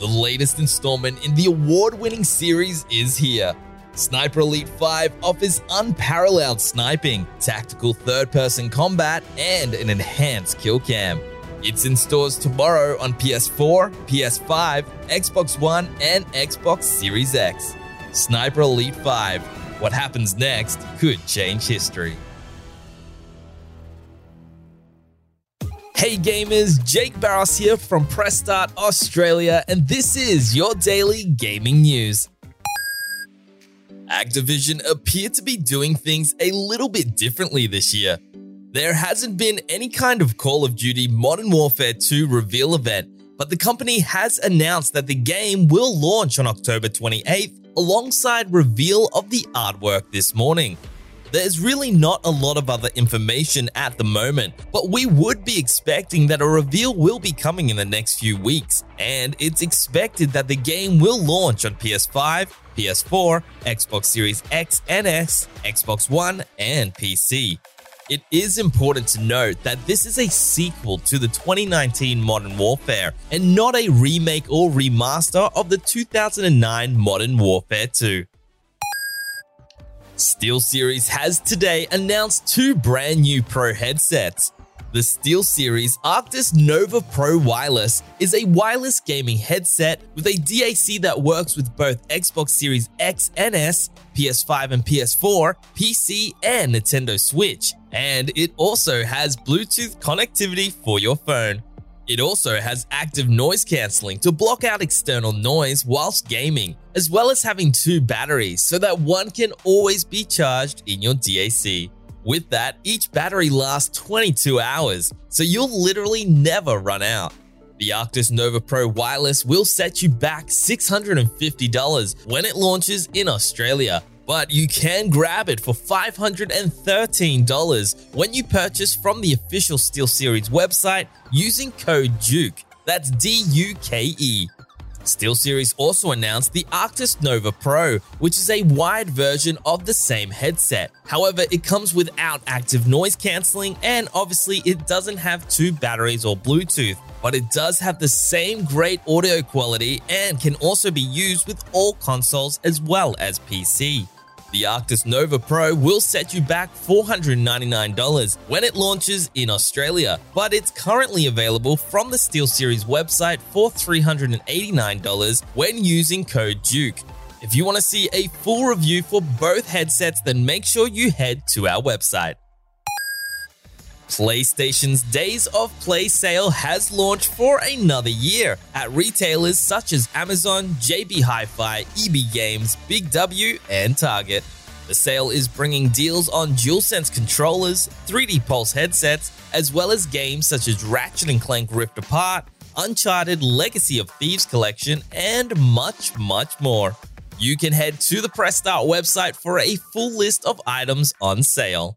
The latest installment in the award winning series is here. Sniper Elite 5 offers unparalleled sniping, tactical third person combat, and an enhanced kill cam. It's in stores tomorrow on PS4, PS5, Xbox One, and Xbox Series X. Sniper Elite 5. What happens next could change history. Hey gamers, Jake Barros here from Press Start Australia, and this is your daily gaming news. Activision appear to be doing things a little bit differently this year. There hasn't been any kind of Call of Duty Modern Warfare 2 reveal event, but the company has announced that the game will launch on October 28th alongside reveal of the artwork this morning. There's really not a lot of other information at the moment, but we would be expecting that a reveal will be coming in the next few weeks, and it's expected that the game will launch on PS5, PS4, Xbox Series X and S, Xbox One, and PC. It is important to note that this is a sequel to the 2019 Modern Warfare and not a remake or remaster of the 2009 Modern Warfare 2. SteelSeries has today announced two brand new Pro headsets. The SteelSeries Arctis Nova Pro Wireless is a wireless gaming headset with a DAC that works with both Xbox Series X and S, PS5 and PS4, PC, and Nintendo Switch. And it also has Bluetooth connectivity for your phone. It also has active noise cancelling to block out external noise whilst gaming, as well as having two batteries so that one can always be charged in your DAC. With that, each battery lasts 22 hours, so you'll literally never run out. The Arctis Nova Pro Wireless will set you back $650 when it launches in Australia, but you can grab it for $513 when you purchase from the official SteelSeries website using code DUKE. That's D U K E. SteelSeries also announced the Arctis Nova Pro, which is a wide version of the same headset. However, it comes without active noise cancelling and obviously it doesn't have two batteries or Bluetooth, but it does have the same great audio quality and can also be used with all consoles as well as PC. The Arctis Nova Pro will set you back $499 when it launches in Australia, but it's currently available from the SteelSeries website for $389 when using code DUKE. If you want to see a full review for both headsets, then make sure you head to our website. PlayStation's Days of Play sale has launched for another year at retailers such as Amazon, JB Hi Fi, EB Games, Big W, and Target. The sale is bringing deals on DualSense controllers, 3D Pulse headsets, as well as games such as Ratchet & Clank Rift Apart, Uncharted Legacy of Thieves Collection, and much, much more. You can head to the Press Start website for a full list of items on sale.